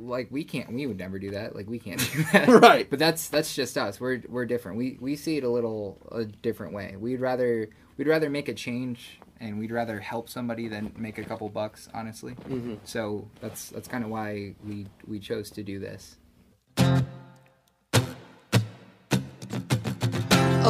like we can't we would never do that like we can't [laughs] do that [laughs] Right. but that's that's just us we're we're different we we see it a little a different way we'd rather we'd rather make a change and we'd rather help somebody than make a couple bucks honestly Mm-hmm. so that's that's kind of why we we chose to do this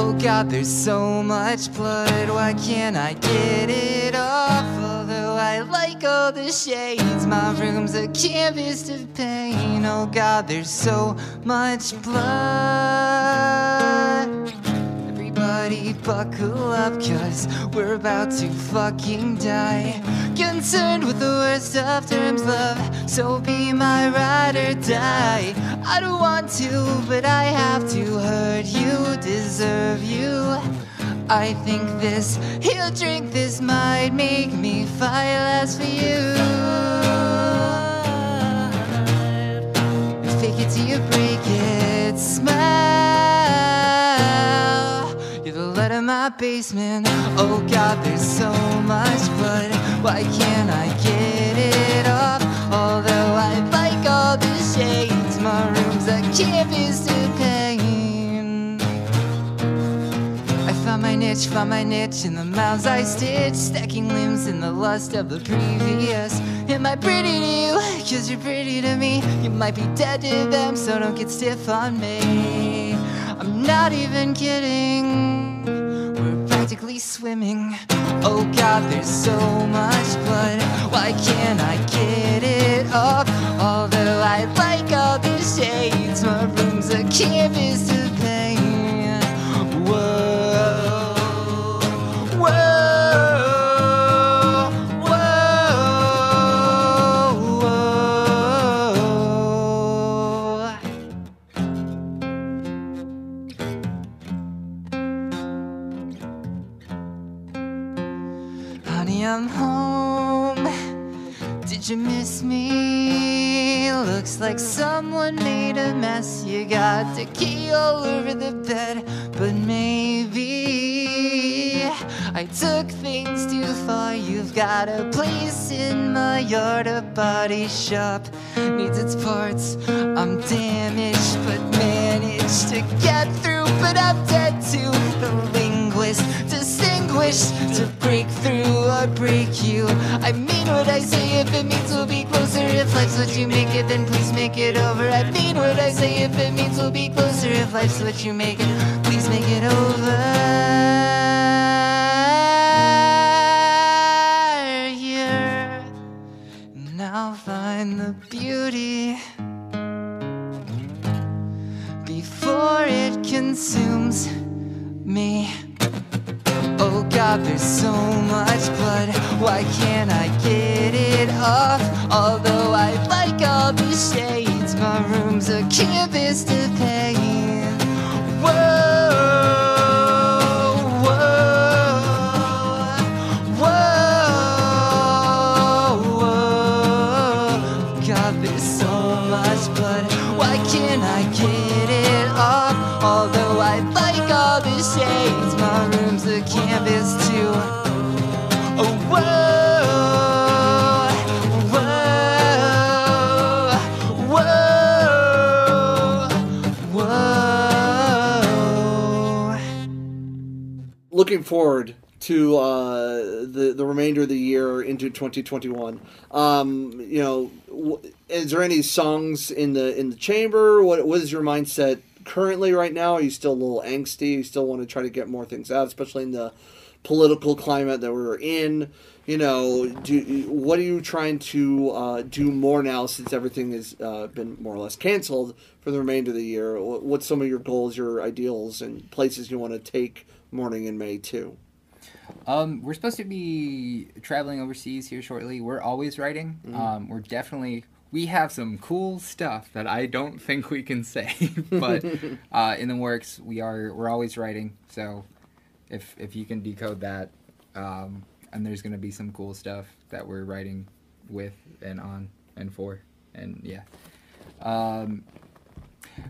Oh God, there's so much blood. Why can't I get it off? Although I like all the shades, my room's a canvas of pain. Oh God, there's so much blood. Everybody buckle up, cause we're about to fucking die. Concerned with the worst of terms, love. So be my ride or die. I don't want to, but I have to hurt you, deserve you. I think this, he'll drink this might make me fight less for you. Fake it till you break it. Smile. You're the light of my basement. Oh God, there's so much blood. Why can't I get it off? Although I like all the shades, my room's a canvas to paint. I found my niche, found my niche in the mouths I stitch, stacking limbs in the lust of the previous. Am I pretty to you? [laughs] Cause you're pretty to me. You might be dead to them, so don't get stiff on me. I'm not even kidding. Practically swimming. Oh God, there's so much blood. Why can't I get it up? Although I like all the shades, my room's a canvas Did you miss me? Looks like someone made a mess. You got the key all over the bed, but maybe I took things too far. You've got a place in my yard, a body shop needs its parts. I'm damaged, but managed to get through. But I'm dead to the linguist, distinguished to break through or break you. I mean what I say if it means we'll be closer. If life's what you make it, then please make it over. I mean what I say if it means we'll be closer. If life's what you make it, please make it over. Here, and I'll find the beauty before it consumes me. Oh God, there's so much blood. Why can't I get it off? Although I like all these shades, my room's a canvas to paint. Looking forward to uh, the the remainder of the year into 2021. Um, you know, w- is there any songs in the in the chamber? What what is your mindset currently right now? Are you still a little angsty? You still want to try to get more things out, especially in the political climate that we're in? You know, do what are you trying to uh, do more now since everything has uh, been more or less canceled for the remainder of the year? Wh- What's some of your goals, your ideals, and places you want to take morning in May too? Um, we're supposed to be traveling overseas here shortly. We're always writing. Mm-hmm. Um, we're definitely we have some cool stuff that I don't [laughs] think we can say, [laughs] but uh, in the works. We are we're always writing. So if if you can decode that, um, and there's gonna be some cool stuff that we're writing with and on and for, and yeah. Um,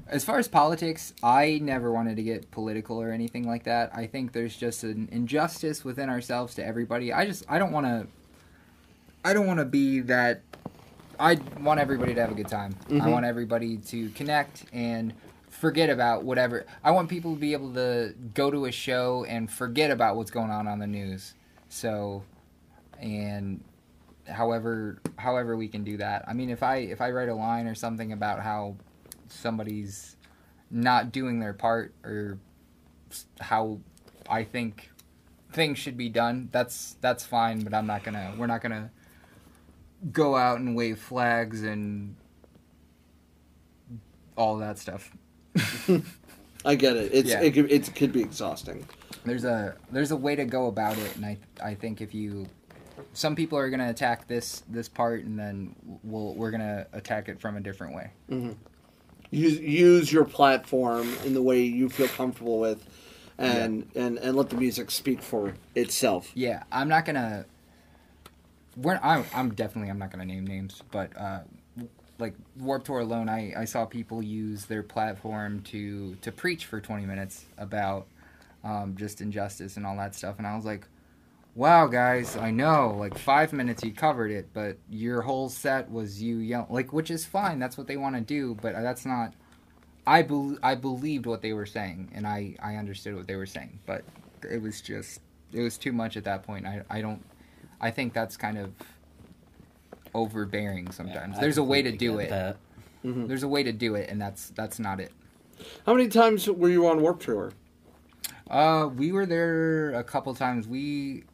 as far as politics, I never wanted to get political or anything like that. I think there's just an injustice within ourselves to everybody. I just I don't want to I don't want to be that I want everybody to have a good time. I mm-hmm. want everybody to connect and forget about whatever. I want people to be able to go to a show and forget about what's going on on the news. So and however however we can do that. I mean if I if I write a line or something about how somebody's not doing their part or how I think things should be done, that's that's fine, but I'm not to we're not going to go out and wave flags and all that stuff. [laughs] I get it. It's Yeah. it, could, it could be exhausting. There's a there's a way to go about it and I I think if you some people are going to attack this this part and then we'll we're going to attack it from a different way. Mm-hmm. Use use your platform in the way you feel comfortable with, and and and let the music speak for itself. Yeah, I'm not gonna. We're I'm, I'm definitely I'm not gonna name names, but uh, like Warp Tour alone, I, I saw people use their platform to to preach for 20 minutes about um, just injustice and all that stuff, and I was like, wow, guys, I know like five minutes you covered it, but your whole set was you yelling like, which is fine, that's what they want to do, but that's not. I bel I believed what they were saying, and I I understood what they were saying, but it was just it was too much at that point. I I don't I think that's kind of overbearing sometimes. I There's a way to do get it. that. There's a way to do it, and that's that's not it. How many times were you on Warp Tour? Uh, we were there a couple times. We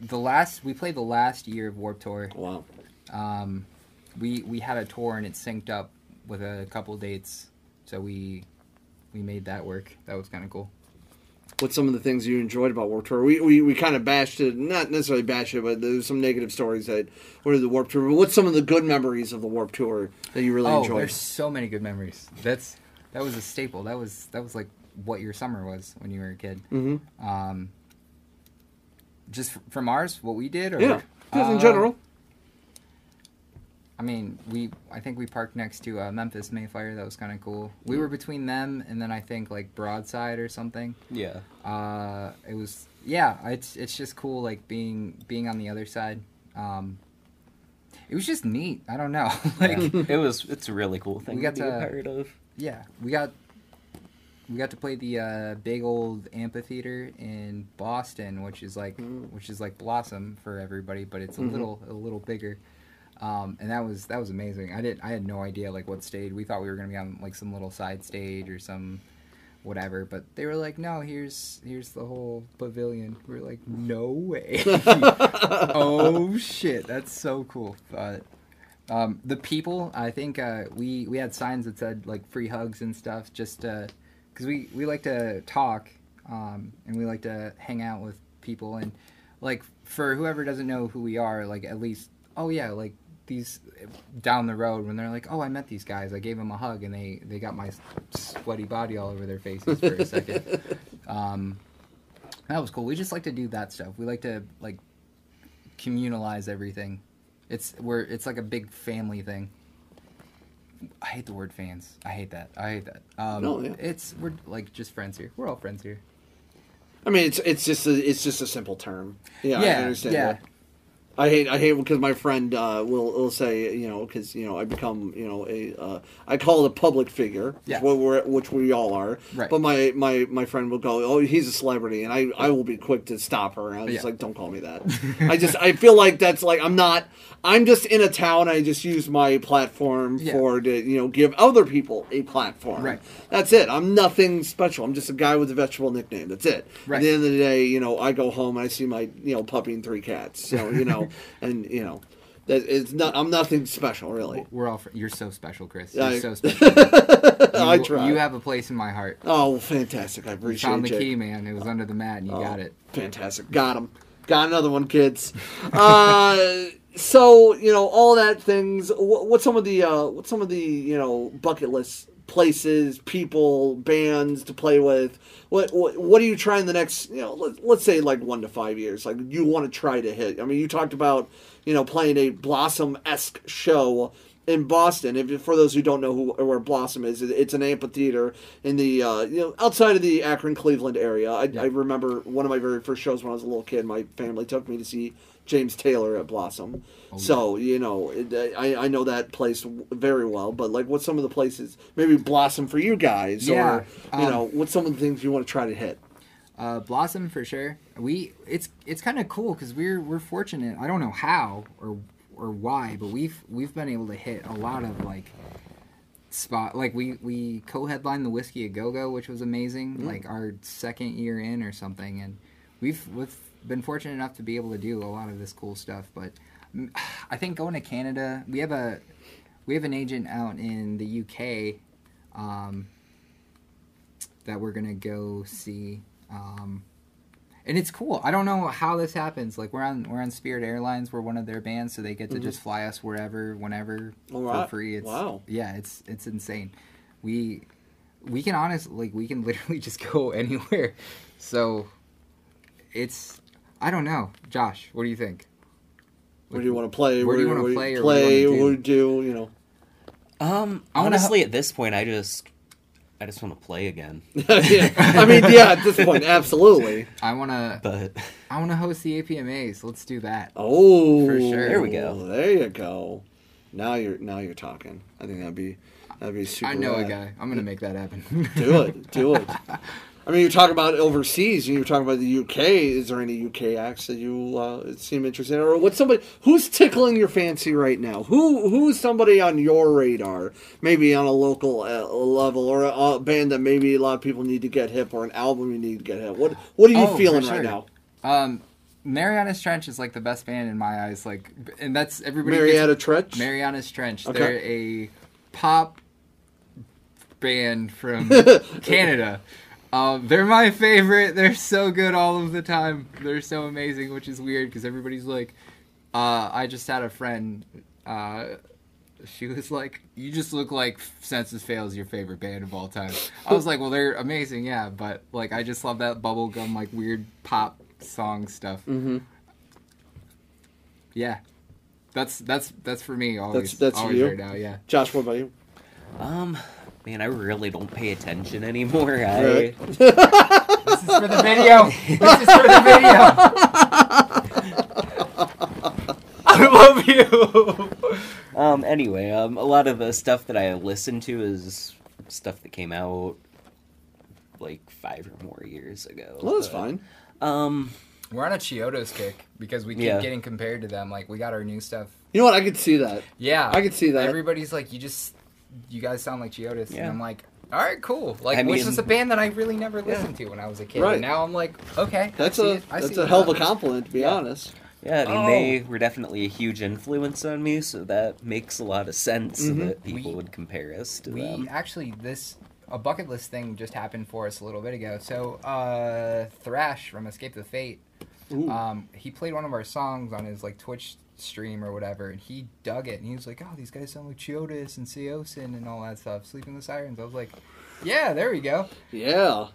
the last we played the last year of Warp Tour. Wow. Um, we we had a tour and it synced up with a couple dates, so we we made that work. That was kind of cool. What's some of the things you enjoyed about Warp Tour? We we, we kind of bashed it, not necessarily bashed it, but there's some negative stories that were the Warp Tour. But what's some of the good memories of the Warp Tour that you really oh, enjoyed? there's so many good memories. That's that was a staple. That was that was like what your summer was when you were a kid. Mm-hmm. Um, just from ours, what we did, or Yeah, just in Uh, general. I mean, we I think we parked next to uh, Memphis May Fire. That was kind of cool. We were between them and then I think like Broadside or something. Yeah. Uh, it was yeah. It's it's just cool like being being on the other side. Um, it was just neat. I don't know. [laughs] like Yeah. it was. It's a really cool thing We got to be a part of. yeah, we got we got to play the uh, big old amphitheater in Boston, which is like which is like Blossom for everybody, but it's a little a little bigger. Um, and that was that was amazing. I didn't I had no idea like what stage. We thought we were gonna be on like some little side stage or some whatever, but they were like, no, here's here's the whole pavilion. We are like, no way. [laughs] oh shit, that's so cool. But um, the people, I think uh, we we had signs that said like free hugs and stuff, just because we we like to talk um, and we like to hang out with people and like for whoever doesn't know who we are, like at least oh yeah, like these down the road when they're like oh I met these guys, I gave them a hug and they they got my sweaty body all over their faces for a second. [laughs] Um, that was cool. We just like to do that stuff. We like to like communalize everything. It's we're it's like a big family thing. I hate the word fans. I hate that. I hate that. Um, No, yeah. It's we're like just friends here. We're all friends here. I mean, it's it's just a, it's just a simple term. Yeah, I Yeah, understand. yeah. that. I hate I hate because my friend uh, will will say you know because you know I become you know a uh, I call it a public figure Yeah. which, we're, which we all are Right. but my, my my friend will go oh he's a celebrity and I, I will be quick to stop her and I was just Yeah. like don't call me that [laughs] I just I feel like that's like I'm not I'm just in a town I just use my platform Yeah. for to you know give other people a platform Right. that's it I'm nothing special I'm just a guy with a vegetable nickname that's it Right. at the end of the day you know I go home and I see my you know puppy and three cats so you know and you know that it's not I'm nothing special really We're all. Fr- you're so special, Chris. You're I- so [laughs] special. I try You have a place in my heart. oh fantastic I appreciate You found the Jake. key, man. It was under the mat, and you Oh, got it. Fantastic. Got him. Got another one, kids. [laughs] uh, so you know all that things. What, what's some of the uh, what's some of the you know bucket list places, people, bands to play with? What what, what are you trying the next you know let, let's say like one to five years? Like you want to try to hit. I mean, you talked about you know playing a Blossom esque show in Boston. If for those who don't know who where Blossom is, it- it's an amphitheater in the uh, you know outside of the Akron Cleveland area. I, I remember one of my very first shows when I was a little kid. My family took me to see James Taylor at Blossom. so you know it, I I know that place very well. But like, what's some of the places maybe Blossom for you guys, Yeah, or you um, know what's some of the things you want to try to hit? Uh, Blossom for sure. We it's it's kind of cool because we're we're fortunate. I don't know how or or why, but we've we've been able to hit a lot of like spot like we we co-headlined the whiskey a go go, which was amazing. Like our second year in or something, and we've we've been fortunate enough to be able to do a lot of this cool stuff. But [sighs] I think going to Canada, we have a we have an agent out in the UK. Um, that we're gonna go see. Um, and it's cool. I don't know how this happens. Like we're on we're on Spirit Airlines. We're one of their bands, so they get to just fly us wherever, whenever for free. It's, Wow. Yeah, it's it's insane. We we can honestly like we can [laughs] literally just go anywhere. So it's I don't know, Josh. What do you think? Where do you want to play? Where do you wanna wanna play or what do Play? you wanna do? What do you do? You know. Um, I wanna honestly, at this point, I just, I just want to play again. [laughs] yeah. I mean, yeah. At this point, absolutely. [laughs] I wanna But I wanna host the APMAs. Let's do that. Oh, For sure. There we go. There you go. Now you're now you're talking. I think that'd be that'd be super. I know a guy. I'm gonna make that happen. Do it. Do it. [laughs] I mean, you're talking about overseas. and You're talking about the UK. Is there any UK acts that you uh, seem interested in, or what's somebody who's tickling your fancy right now? Who who's somebody on your radar? Maybe on a local uh, level, or a, a band that maybe a lot of people need to get hip, or an album you need to get hip. What What are you Oh, feeling sure. right now? Um, Marianas Trench is like the best band in my eyes. Like, and that's everybody. Gets- Trench. Marianas Trench. Okay. They're a pop band from [laughs] Canada. Um, they're my favorite. They're so good all of the time. They're so amazing, which is weird because everybody's like, uh, I just had a friend. Uh, she was like, "You just look like Senses Fail's your favorite band of all time." I was like, "Well, they're amazing, yeah, but like, I just love that bubblegum, like weird pop song stuff." Mm-hmm. Yeah, That's that's that's for me always. That's- that's for always you? right now. Yeah. Josh, what about you? Um, man, I really don't pay attention anymore. I Right. [laughs] This is for the video. this is for the video. [laughs] I love you. Um, anyway, um, a lot of the stuff that I listen to is stuff that came out like five or more years ago. Well, that's but, fine. Um, We're on a Chiodos kick because we keep Yeah. getting compared to them. Like we got our new stuff. You know what? I could see that. Yeah, I could see that. Everybody's like, you just, you guys sound like Chiodos, Yeah. and I'm like, all right, cool. Like, I which mean- is a band that I really never listened to when I was a kid. Right. And now I'm like, okay, That's I see a it. I that's see a hell of a compliment, to be Yeah. honest. yeah, I mean, Oh. they were definitely a huge influence on me, so that makes a lot of sense Mhm. that people We- would compare us to We them. actually this a bucket list thing just happened for us a little bit ago. So uh, Thrash from Escape the Fate, Ooh. Um, he played one of our songs on his like Twitch stream or whatever, and he dug it, and he was like, "Oh, these guys sound like Chiodos and Saosin and all that stuff." Sleeping With Sirens. I was like, "Yeah, there we go." yeah.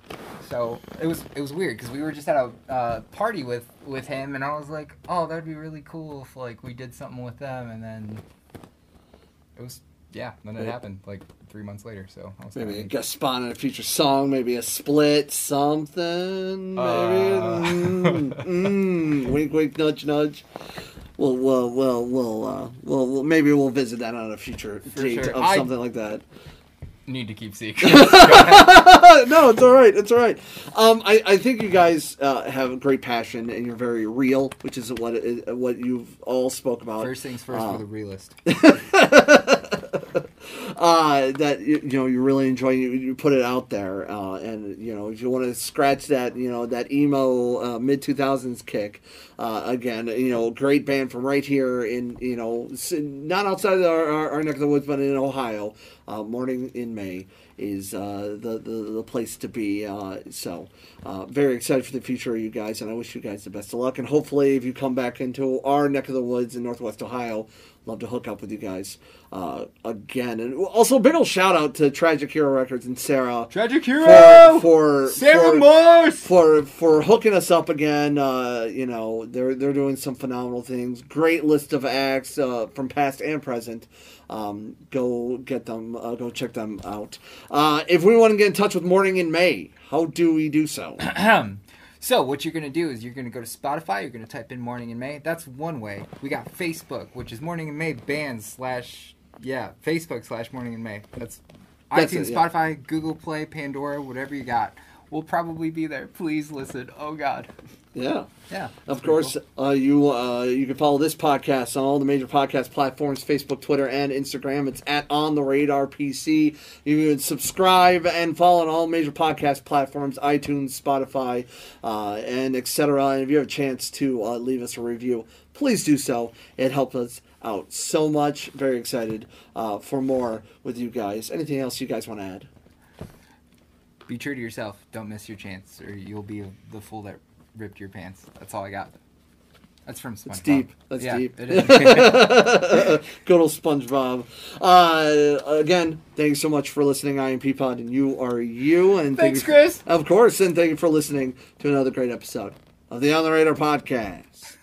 So it was it was weird because we were just at a uh, party with with him, and I was like, "Oh, that'd be really cool if like we did something with them," and then it was yeah, then it happened like three months later. So I was Maybe a guest spot in a future song, maybe a split, something. Maybe. Uh. Mm, mm, [laughs] wink, wink, nudge, nudge. We'll, we'll, we'll, we'll, uh, we'll, we'll, maybe we'll visit that on a future For date sure. of I- something like that. need to keep secrets. [laughs] [laughs] No, it's all right. It's all right. Um, I, I think you guys uh, have a great passion and you're very real, which is what it, what you've all spoke about. First things first Uh, for the realist. Uh, that you, know you really enjoy you, you put it out there uh, and you know if you want to scratch that you know that emo uh, mid 2000s kick uh, again you know great band from right here in you know not outside of our, our, our neck of the woods but in Ohio uh, morning in May is uh, the, the the place to be so very excited for the future of you guys and I wish you guys the best of luck and hopefully if you come back into our neck of the woods in Northwest Ohio love to hook up with you guys uh, again. And also, a big old shout out to Tragic Hero Records and Sara Tragic for for Sara for, Morse. for for hooking us up again. Uh, you know, they're they're doing some phenomenal things. Great list of acts uh, from past and present. Um, go get them. Uh, go check them out. Uh, if we want to get in touch with Morning in May, how do we do so? [clears throat] So what you're gonna do is you're gonna go to Spotify. You're gonna type in Morning in May. That's one way. We got Facebook, which is Morning in May bands slash yeah Facebook slash Morning in May. That's, That's iTunes, it, yeah. Spotify, Google Play, Pandora, whatever you got. We'll probably be there. Please listen. Oh God. Yeah. Yeah. Of course, cool. uh, you uh, you can follow this podcast on all the major podcast platforms: Facebook, Twitter, and Instagram. It's at On the Radar PC. You can subscribe and follow on all major podcast platforms: iTunes, Spotify, uh, and etc. And if you have a chance to uh, leave us a review, please do so. It helps us out so much. Very excited uh, for more with you guys. Anything else you guys want to add? Be true to yourself. Don't miss your chance, or you'll be the fool that ripped your pants. That's all I got. That's from SpongeBob. It's deep. That's yeah, deep. It is. [laughs] Good old SpongeBob. Uh, again, thanks so much for listening. I am Peapod, and you are you. And thank Thanks, you- Chris. Of course, and thank you for listening to another great episode of the On the Radar podcast.